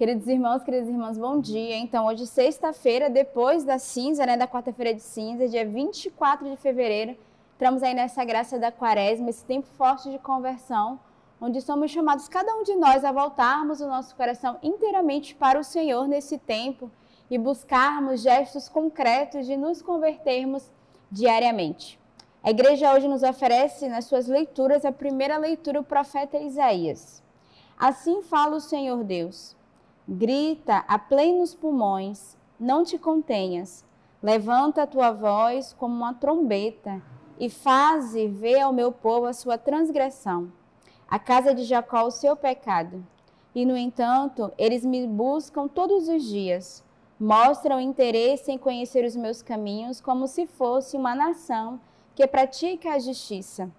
Queridos irmãos, queridas irmãs, bom dia. Então, hoje, sexta-feira, depois da cinza, né, da quarta-feira de cinza, dia 24 de fevereiro, entramos aí nessa graça da quaresma, esse tempo forte de conversão, onde somos chamados, cada um de nós, a voltarmos o nosso coração inteiramente para o Senhor nesse tempo e buscarmos gestos concretos de nos convertermos diariamente. A igreja hoje nos oferece nas suas leituras a primeira leitura, o profeta Isaías. Assim fala o Senhor Deus Grita a plenos pulmões, não te contenhas. Levanta a tua voz como uma trombeta e faze ver ao meu povo a sua transgressão, a casa de Jacó o seu pecado. E, no entanto, eles me buscam todos os dias, mostram interesse em conhecer os meus caminhos como se fosse uma nação que pratica a justiça,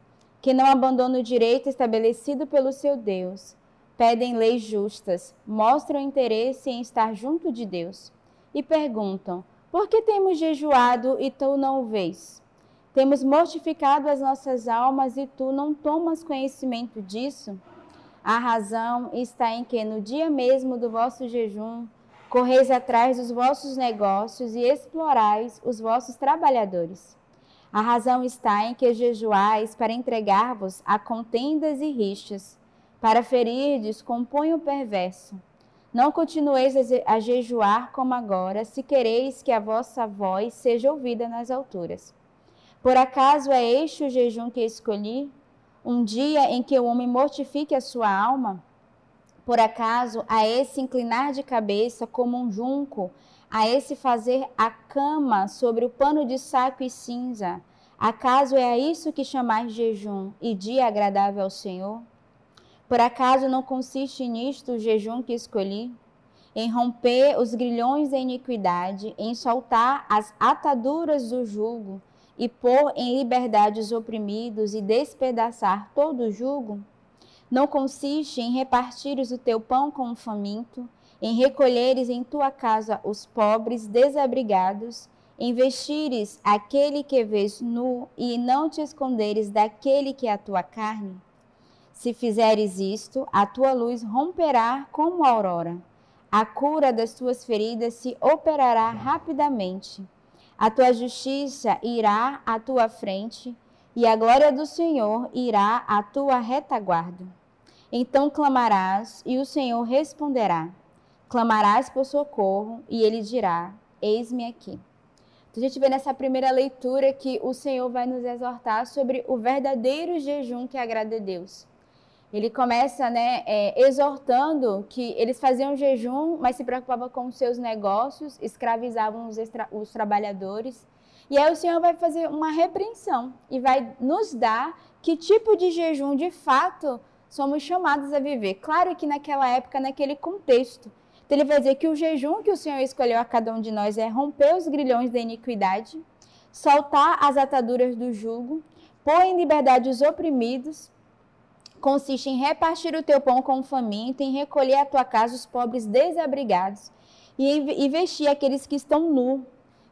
que não abandona o direito estabelecido pelo seu Deus pedem leis justas, mostram interesse em estar junto de Deus e perguntam: por que temos jejuado e tu não o vês? Temos mortificado as nossas almas e tu não tomas conhecimento disso? A razão está em que no dia mesmo do vosso jejum correis atrás dos vossos negócios e explorais os vossos trabalhadores. A razão está em que jejuais para entregar-vos a contendas e rixas para ferirdes com punho perverso. Não continueis a jejuar como agora, se quereis que a vossa voz seja ouvida nas alturas. Por acaso é este o jejum que escolhi? Um dia em que o homem mortifique a sua alma? Por acaso a esse inclinar de cabeça como um junco, a esse fazer a cama sobre o pano de saco e cinza? Acaso é a isso que chamais jejum e dia agradável ao Senhor? Por acaso não consiste nisto o jejum que escolhi? Em romper os grilhões da iniquidade, em soltar as ataduras do jugo, e pôr em liberdade os oprimidos e despedaçar todo o jugo? Não consiste em repartires o teu pão com o faminto, em recolheres em tua casa os pobres desabrigados, em vestires aquele que vês nu e não te esconderes daquele que é a tua carne? Se fizeres isto, a tua luz romperá como a aurora. A cura das tuas feridas se operará rapidamente. A tua justiça irá à tua frente e a glória do Senhor irá à tua retaguarda. Então clamarás e o Senhor responderá. Clamarás por socorro e ele dirá: Eis-me aqui. Então, a gente vê nessa primeira leitura que o Senhor vai nos exortar sobre o verdadeiro jejum que agrada a Deus ele começa né, é, exortando que eles faziam jejum, mas se preocupavam com os seus negócios, escravizavam os, extra, os trabalhadores. E aí o Senhor vai fazer uma repreensão e vai nos dar que tipo de jejum de fato somos chamados a viver. Claro que naquela época, naquele contexto. Então ele vai dizer que o jejum que o Senhor escolheu a cada um de nós é romper os grilhões da iniquidade, soltar as ataduras do jugo, pôr em liberdade os oprimidos, consiste em repartir o teu pão com o faminto, em recolher à tua casa os pobres desabrigados e vestir aqueles que estão nu.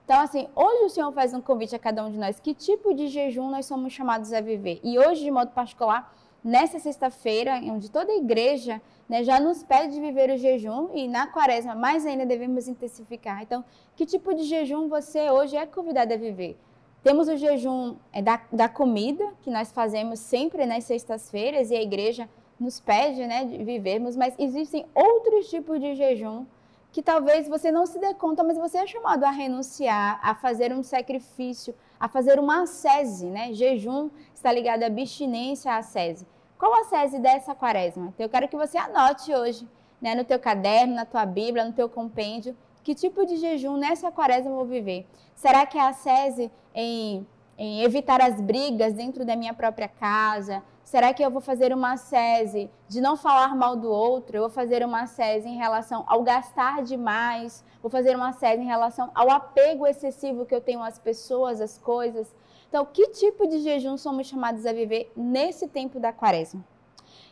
Então, assim, hoje o Senhor faz um convite a cada um de nós, que tipo de jejum nós somos chamados a viver. E hoje, de modo particular, nessa sexta-feira, onde toda a igreja né, já nos pede de viver o jejum, e na quaresma mais ainda devemos intensificar. Então, que tipo de jejum você hoje é convidado a viver? Temos o jejum é, da, da comida, que nós fazemos sempre nas sextas-feiras, e a igreja nos pede né, de vivermos, mas existem outros tipos de jejum que talvez você não se dê conta, mas você é chamado a renunciar, a fazer um sacrifício, a fazer uma ascese, né? Jejum está ligado à abstinência, à ascese. Qual a ascese dessa quaresma? Então, eu quero que você anote hoje, né, no teu caderno, na tua Bíblia, no teu compêndio, que tipo de jejum nessa quaresma eu vou viver? Será que é a sese em, em evitar as brigas dentro da minha própria casa? Será que eu vou fazer uma sese de não falar mal do outro? Eu vou fazer uma sese em relação ao gastar demais? Vou fazer uma sese em relação ao apego excessivo que eu tenho às pessoas, às coisas? Então, que tipo de jejum somos chamados a viver nesse tempo da quaresma?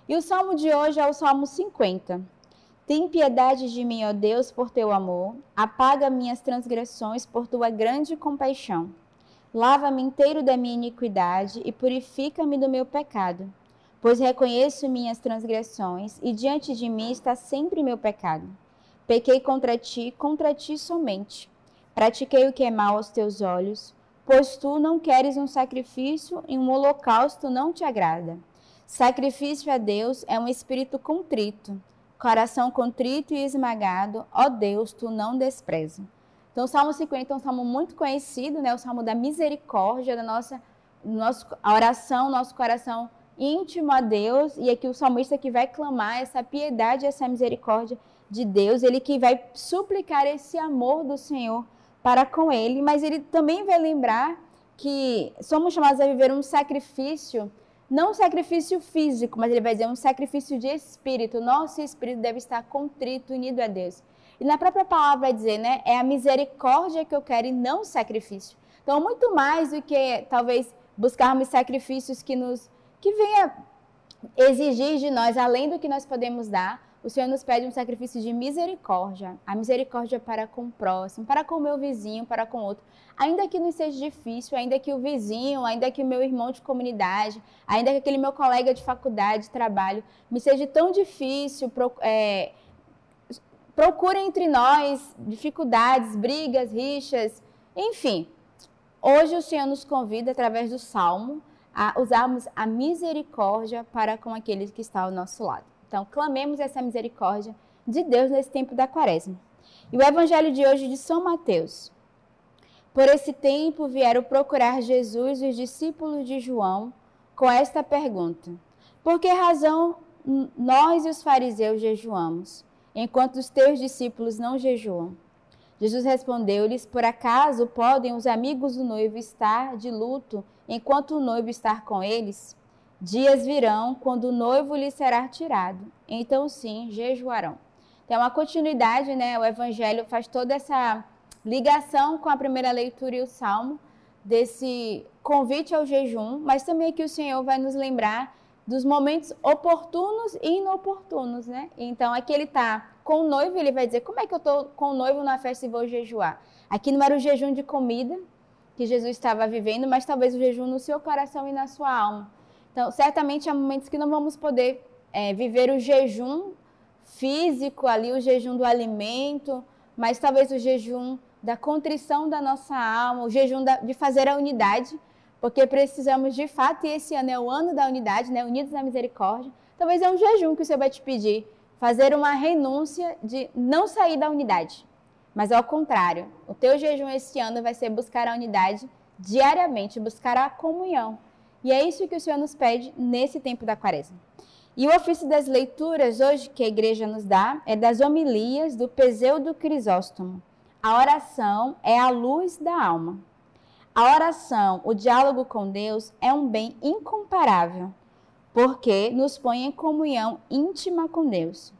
E o salmo de hoje é o Salmo 50. Tem piedade de mim, ó Deus, por teu amor. Apaga minhas transgressões por tua grande compaixão. Lava-me inteiro da minha iniquidade e purifica-me do meu pecado. Pois reconheço minhas transgressões e diante de mim está sempre meu pecado. Pequei contra ti, contra ti somente. Pratiquei o que é mal aos teus olhos, pois tu não queres um sacrifício e um holocausto não te agrada. Sacrifício a Deus é um espírito contrito, coração contrito e esmagado, ó Deus, tu não despreza. Então, o Salmo 50 é um salmo muito conhecido, né? O salmo da misericórdia, da nossa oração, nosso coração íntimo a Deus, e aqui o salmista que vai clamar essa piedade, essa misericórdia de Deus, ele que vai suplicar esse amor do Senhor para com ele, mas ele também vai lembrar que somos chamados a viver um sacrifício, não sacrifício físico, mas ele vai dizer um sacrifício de espírito. Nosso espírito deve estar contrito, unido a Deus. E na própria palavra vai dizer, né? É a misericórdia que eu quero e não o sacrifício. Então, muito mais do que talvez buscarmos sacrifícios que nos que venha exigir de nós além do que nós podemos dar. O Senhor nos pede um sacrifício de misericórdia, a misericórdia para com o próximo, para com o meu vizinho, para com o outro. Ainda que não seja difícil, ainda que o vizinho, ainda que o meu irmão de comunidade, ainda que aquele meu colega de faculdade, de trabalho, me seja tão difícil, é, procure entre nós dificuldades, brigas, rixas, enfim, Hoje o Senhor nos convida, através do Salmo, a usarmos a misericórdia para com aqueles que estão ao nosso lado. Então, clamemos essa misericórdia de Deus nesse tempo da quaresma. E o evangelho de hoje de São Mateus. Por esse tempo vieram procurar Jesus os discípulos de João com esta pergunta: Por que razão nós e os fariseus jejuamos, enquanto os teus discípulos não jejuam? Jesus respondeu-lhes: Por acaso podem os amigos do noivo estar de luto enquanto o noivo está com eles? Dias virão quando o noivo lhes será tirado, então sim jejuarão. Tem uma continuidade, né? O Evangelho faz toda essa ligação com a primeira leitura e o Salmo, desse convite ao jejum, mas também aqui o Senhor vai nos lembrar dos momentos oportunos e inoportunos, né? Então aqui ele está com o noivo, ele vai dizer: Como é que eu estou com o noivo na festa e vou jejuar? Aqui não era o jejum de comida que Jesus estava vivendo, mas talvez o jejum no seu coração e na sua alma. Então, certamente há momentos que não vamos poder é, viver o jejum físico ali, o jejum do alimento, mas talvez o jejum da contrição da nossa alma, o jejum da, de fazer a unidade, porque precisamos de fato, e esse ano é o ano da unidade, né, unidos na misericórdia. Talvez é um jejum que o Senhor vai te pedir fazer uma renúncia de não sair da unidade, mas ao contrário, o teu jejum este ano vai ser buscar a unidade diariamente, buscar a comunhão. E é isso que o Senhor nos pede nesse tempo da quaresma. E o ofício das leituras hoje que a igreja nos dá é das homilias do Peseudo Crisóstomo. A oração é a luz da alma. A oração, o diálogo com Deus, é um bem incomparável porque nos põe em comunhão íntima com Deus.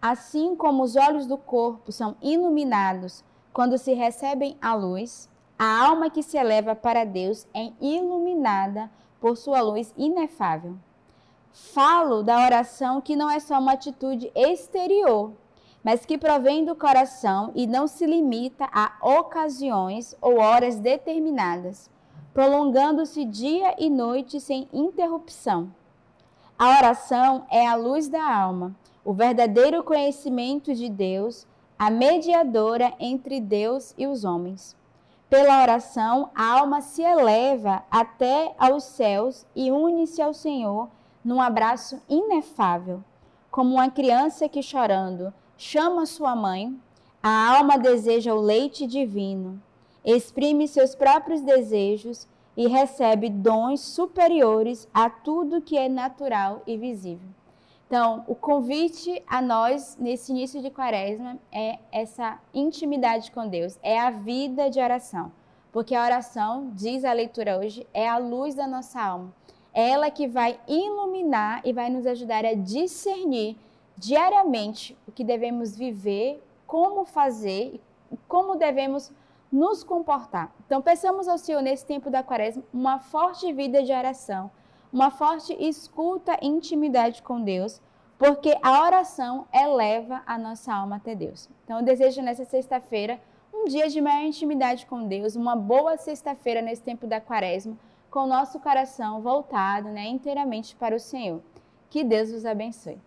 Assim como os olhos do corpo são iluminados quando se recebem a luz, a alma que se eleva para Deus é iluminada por sua luz inefável. Falo da oração que não é só uma atitude exterior, mas que provém do coração e não se limita a ocasiões ou horas determinadas, prolongando-se dia e noite sem interrupção. A oração é a luz da alma, o verdadeiro conhecimento de Deus, a mediadora entre Deus e os homens. Pela oração, a alma se eleva até aos céus e une-se ao Senhor num abraço inefável. Como uma criança que chorando chama sua mãe, a alma deseja o leite divino, exprime seus próprios desejos e recebe dons superiores a tudo que é natural e visível. Então, o convite a nós nesse início de quaresma é essa intimidade com Deus, é a vida de oração. Porque a oração, diz a leitura hoje, é a luz da nossa alma. É ela que vai iluminar e vai nos ajudar a discernir diariamente o que devemos viver, como fazer e como devemos nos comportar. Então, peçamos ao Senhor nesse tempo da quaresma uma forte vida de oração, uma forte escuta e intimidade com Deus, porque a oração eleva a nossa alma até Deus. Então, eu desejo nessa sexta-feira um dia de maior intimidade com Deus, uma boa sexta-feira nesse tempo da quaresma, com o nosso coração voltado né, inteiramente para o Senhor. Que Deus os abençoe.